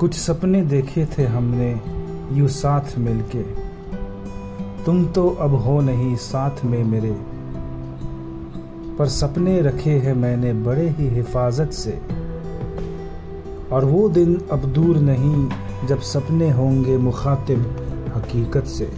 कुछ सपने देखे थे हमने यूँ साथ मिलके। तुम तो अब हो नहीं साथ में मेरे। पर सपने रखे हैं मैंने बड़े ही हिफाजत से। और वो दिन अब दूर नहीं जब सपने होंगे मुखातिब हकीकत से।